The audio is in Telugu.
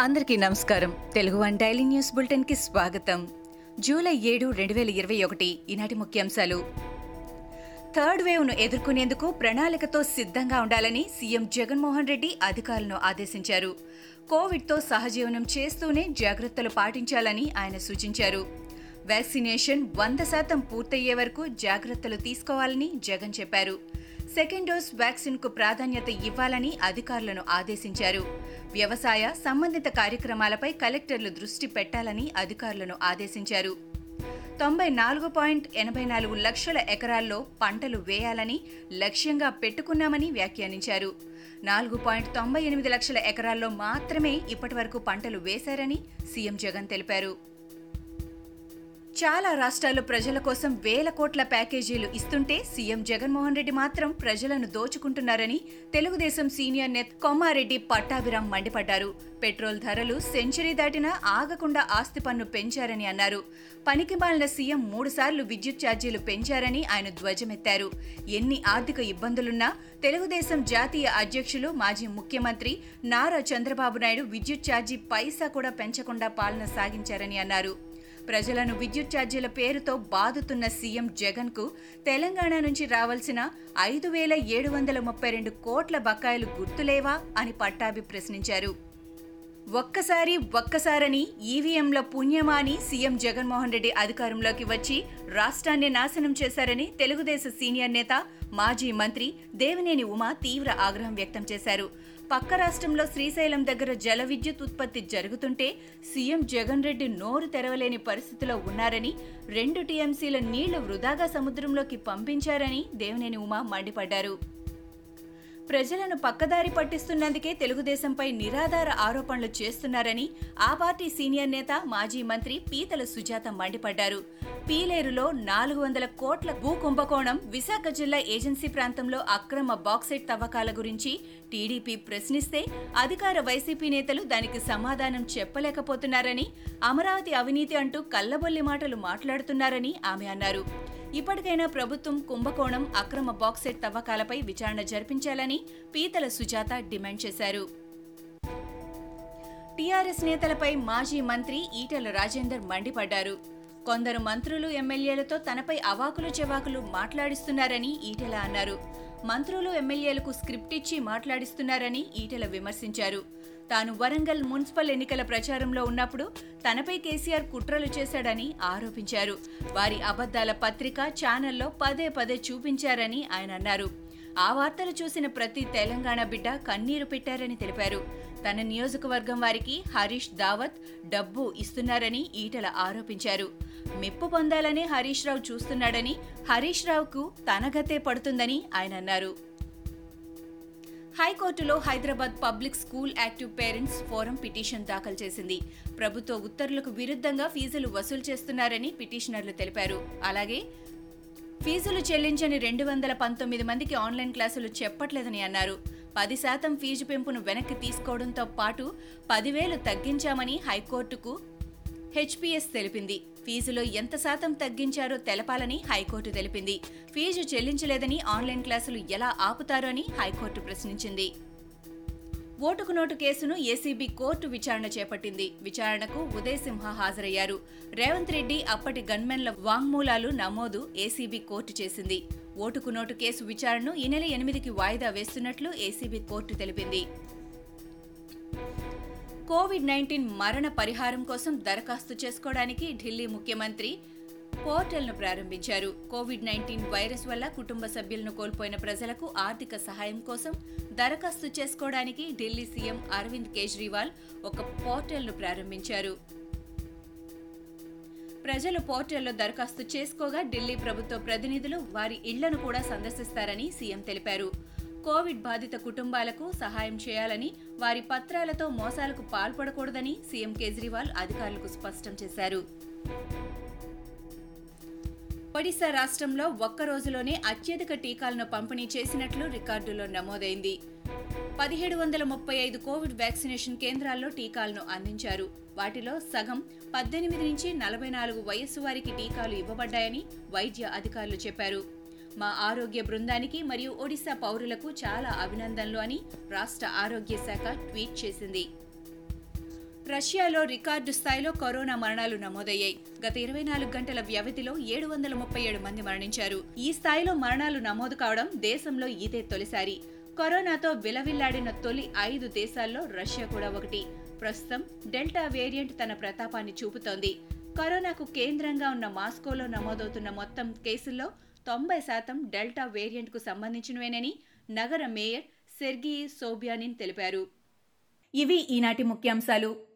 అందరికీ నమస్కారం. తెలుగు వన్ డైలీ న్యూస్ బులెటిన్కి స్వాగతం. జూలై ఏడు రెండు వేల ఇరవై ఒకటి ఈనాటి ముఖ్యాంశాలు. థర్డ్ వేవ్ను ఎదుర్కొనేందుకు ప్రణాళికతో సిద్ధంగా ఉండాలని సీఎం జగన్మోహన్ రెడ్డి అధికారులను ఆదేశించారు. కోవిడ్తో సహజీవనం చేస్తూనే జాగ్రత్తలు పాటించాలని ఆయన సూచించారు. వ్యాక్సినేషన్ వంద శాతం పూర్తయ్యే వరకు జాగ్రత్తలు తీసుకోవాలని జగన్ చెప్పారు. సెకండ్ డోస్ వ్యాక్సిన్కు ప్రాధాన్యత ఇవ్వాలని అధికారులను ఆదేశించారు. వ్యవసాయ సంబంధిత కార్యక్రమాలపై కలెక్టర్లు దృష్టి పెట్టాలని అధికారులను ఆదేశించారు. తొంభై నాలుగు పాయింట్ ఎనభై నాలుగు లక్షల ఎకరాల్లో పంటలు వేయాలని లక్ష్యంగా పెట్టుకున్నామని వ్యాఖ్యానించారు. నాలుగు పాయింట్ తొంభై ఎనిమిది లక్షల ఎకరాల్లో మాత్రమే ఇప్పటివరకు పంటలు వేశారని సీఎం జగన్ తెలిపారు. చాలా రాష్ట్రాలు ప్రజల కోసం వేల కోట్ల ప్యాకేజీలు ఇస్తుంటే సీఎం జగన్మోహన్ రెడ్డి మాత్రం ప్రజలను దోచుకుంటున్నారని తెలుగుదేశం సీనియర్ నేత కొమ్మారెడ్డి పట్టాభిరామ్ మండిపడ్డారు. పెట్రోల్ ధరలు సెంచరీ దాటినా ఆగకుండా ఆస్తి పన్ను పెంచారని అన్నారు. పనికిమాలిన సీఎం మూడుసార్లు విద్యుత్ ఛార్జీలు పెంచారని ఆయన ధ్వజమెత్తారు. ఎన్ని ఆర్థిక ఇబ్బందులున్నా తెలుగుదేశం జాతీయ అధ్యక్షులు మాజీ ముఖ్యమంత్రి నారా చంద్రబాబు నాయుడు విద్యుత్ ఛార్జీ పైసా కూడా పెంచకుండా పాలన సాగించారని అన్నారు. ప్రజలను విద్యుత్ ఛార్జీల పేరుతో బాదుతున్న సీఎం జగన్కు తెలంగాణ నుంచి రావాల్సిన ఐదు వేల ఏడు వందల ముప్పై రెండు కోట్ల బకాయిలు గుర్తులేవా అని పట్టాభి ప్రశ్నించారు. ఒక్కసారి ఒక్కసారని ఈవీఎంల పుణ్యమా అని సీఎం జగన్మోహన్ రెడ్డి అధికారంలోకి వచ్చి రాష్ట్రాన్ని నాశనం చేశారని తెలుగుదేశం సీనియర్ నేత మాజీ మంత్రి దేవినేని ఉమా తీవ్ర ఆగ్రహం వ్యక్తం చేశారు. పక్క రాష్ట్రంలో శ్రీశైలం దగ్గర జల విద్యుత్ ఉత్పత్తి జరుగుతుంటే సీఎం జగన్ రెడ్డి నోరు తెరవలేని పరిస్థితిలో ఉన్నారని రెండు టీఎంసీల నీళ్ళు వృధాగా సముద్రంలోకి పంపించారని దేవినేని ఉమా మండిపడ్డారు. ప్రజలను పక్కదారి పట్టిస్తున్నందుకే తెలుగుదేశంపై నిరాధార ఆరోపణలు చేస్తున్నారని ఆ పార్టీ సీనియర్ నేత మాజీ మంత్రి పీతల సుజాత మండిపడ్డారు. పీలేరులో నాలుగు వందల కోట్ల భూ కుంభకోణం విశాఖ జిల్లా ఏజెన్సీ ప్రాంతంలో అక్రమ బాక్సైట్ తవ్వకాల గురించి టీడీపీ ప్రశ్నిస్తే అధికార వైసీపీ నేతలు దానికి సమాధానం చెప్పలేకపోతున్నారని అమరావతి అవినీతి అంటూ కల్లబొల్లి మాటలు మాట్లాడుతున్నారని ఆమె అన్నారు. ఇప్పటికైనా ప్రభుత్వం కుంభకోణం అక్రమ బాక్సెట్ తవ్వకాలపై విచారణ జరిపించాలని పీతల సుజాత డిమాండ్ చేశారు. టీఆర్ఎస్ నేతలపై మాజీ మంత్రి ఈటెల రాజేందర్ మండిపడ్డారు. కొందరు మంత్రులు ఎమ్మెల్యేలతో తనపై అవాకులు చెవాకులు మాట్లాడిస్తున్నారని ఈటెల అన్నారు. మంత్రులు ఎమ్మెల్యేలకు స్క్రిప్ట్ ఇచ్చి మాట్లాడిస్తున్నారని ఈటెల విమర్శించారు. తాను వరంగల్ మున్సిపల్ ఎన్నికల ప్రచారంలో ఉన్నప్పుడు తనపై కేసీఆర్ కుట్రలు చేశాడని ఆరోపించారు. వారి అబద్దాల పత్రిక ఛానల్లో పదే పదే చూపించారని ఆయన అన్నారు. ఆ వార్తలు చూసిన ప్రతి తెలంగాణ బిడ్డ కన్నీరు పెట్టారని తెలిపారు. తన నియోజకవర్గం వారికి హరీష్ దావత్ డబ్బు ఇస్తున్నారని ఈటల ఆరోపించారు. మెప్పు పొందాలని హరీష్ రావు చూస్తున్నాడని హరీష్ రావుకు తనగతే పడుతుందని ఆయన అన్నారు. హైకోర్టులో Hyderabad public school active parents forum petition దాఖలు చేసింది. ప్రభుత్వ ఉత్తర్వులకు విరుద్ధంగా ఫీజులు వసూలు చేస్తున్నారని పిటిషనర్లు తెలిపారు. అలాగే ఫీజులు చెల్లించని రెండు వందల పంతొమ్మిది మందికి ఆన్లైన్ క్లాసులు చెప్పట్లేదని అన్నారు. పది శాతం ఫీజు పెంపును వెనక్కి తీసుకోవడంతో పాటు పదివేలు తగ్గించామని హైకోర్టుకు హెచ్పిఎస్ తెలిపింది. ఫీజులో ఎంత శాతం తగ్గించారో తెలపాలని హైకోర్టు తెలిపింది. ఫీజు చెల్లించలేదని ఆన్లైన్ క్లాసులు ఎలా ఆపుతారో అని హైకోర్టు ప్రశ్నించింది. ఓటుకు నోటు కేసును ఏసీబీ కోర్టు విచారణ చేపట్టింది. విచారణకు ఉదయ్ సింహ హాజరయ్యారు. రేవంత్ రెడ్డి అప్పటి గన్మెన్ల వాంగ్మూలాలు నమోదు ఏసీబీ కోర్టు చేసింది. ఓటుకు నోటు కేసు విచారణను ఈ నెల ఎనిమిదికి వాయిదా వేస్తున్నట్లు ఏసీబీ కోర్టు తెలిపింది. కోవిడ్ నైన్టీన్ మరణ పరిహారం కోసం దరఖాస్తు చేసుకోవడానికి ఢిల్లీ ముఖ్యమంత్రి పోర్టల్ను ప్రారంభించారు. కోవిడ్ నైన్టీన్ వైరస్ వల్ల కుటుంబ సభ్యులను కోల్పోయిన ప్రజలకు ఆర్థిక సహాయం కోసం దరఖాస్తు చేసుకోవడానికి ఢిల్లీ సీఎం అరవింద్ కేజ్రీవాల్ ఒక పోర్టల్ను ప్రారంభించారు. ప్రజలు పోర్టల్లో దరఖాస్తు చేసుకోగా ఢిల్లీ ప్రభుత్వ ప్రతినిధులు వారి ఇళ్ళను కూడా సందర్శిస్తారని సీఎం తెలిపారు. కోవిడ్ బాధిత కుటుంబాలకు సహాయం చేయాలని వారి పత్రాలతో మోసాలకు పాల్పడకూడదని సీఎం కేజ్రీవాల్ అధికారులకు స్పష్టం చేశారు. ఒడిశా రాష్ట్రంలో ఒక్క రోజులోనే అత్యధిక టీకాలను పంపిణీ చేసినట్లు రికార్డులో నమోదైంది. పదిహేడు వందల ముప్పై ఐదు కోవిడ్ వ్యాక్సినేషన్ కేంద్రాల్లో టీకాలను అందించారు. వాటిలో సగం పద్దెనిమిది నుంచి నలభై నాలుగు వయస్సు వారికి టీకాలు ఇవ్వబడ్డాయని వైద్య అధికారులు చెప్పారు. మా ఆరోగ్య బృందానికి మరియు ఒడిశా పౌరులకు చాలా అభినందనలు అని రాష్ట్ర ఆరోగ్య శాఖ ట్వీట్ చేసింది. రష్యాలో రికార్డు స్థాయిలో కరోనా మరణాలు నమోదయ్యాయి. గత ఇరవై నాలుగు గంటల వ్యవధిలో ఏడు వందల ముప్పై ఏడు మంది మరణించారు. ఈ స్థాయిలో మరణాలు నమోదు కావడం దేశంలో ఇదే తొలిసారి. కరోనాతో విలవిల్లాడిన తొలి ఐదు దేశాల్లో రష్యా కూడా ఒకటి. ప్రస్తుతం డెల్టా వేరియంట్ తన ప్రతాపాన్ని చూపుతోంది. కరోనాకు కేంద్రంగా ఉన్న మాస్కోలో నమోదవుతున్న మొత్తం కేసుల్లో తొంభై శాతం డెల్టా వేరియంట్కు సంబంధించినవేనని నగర మేయర్ సెర్గీ సోబియానిన్ తెలిపారు. ఇవి ఈనాటి ముఖ్యాంశాలు.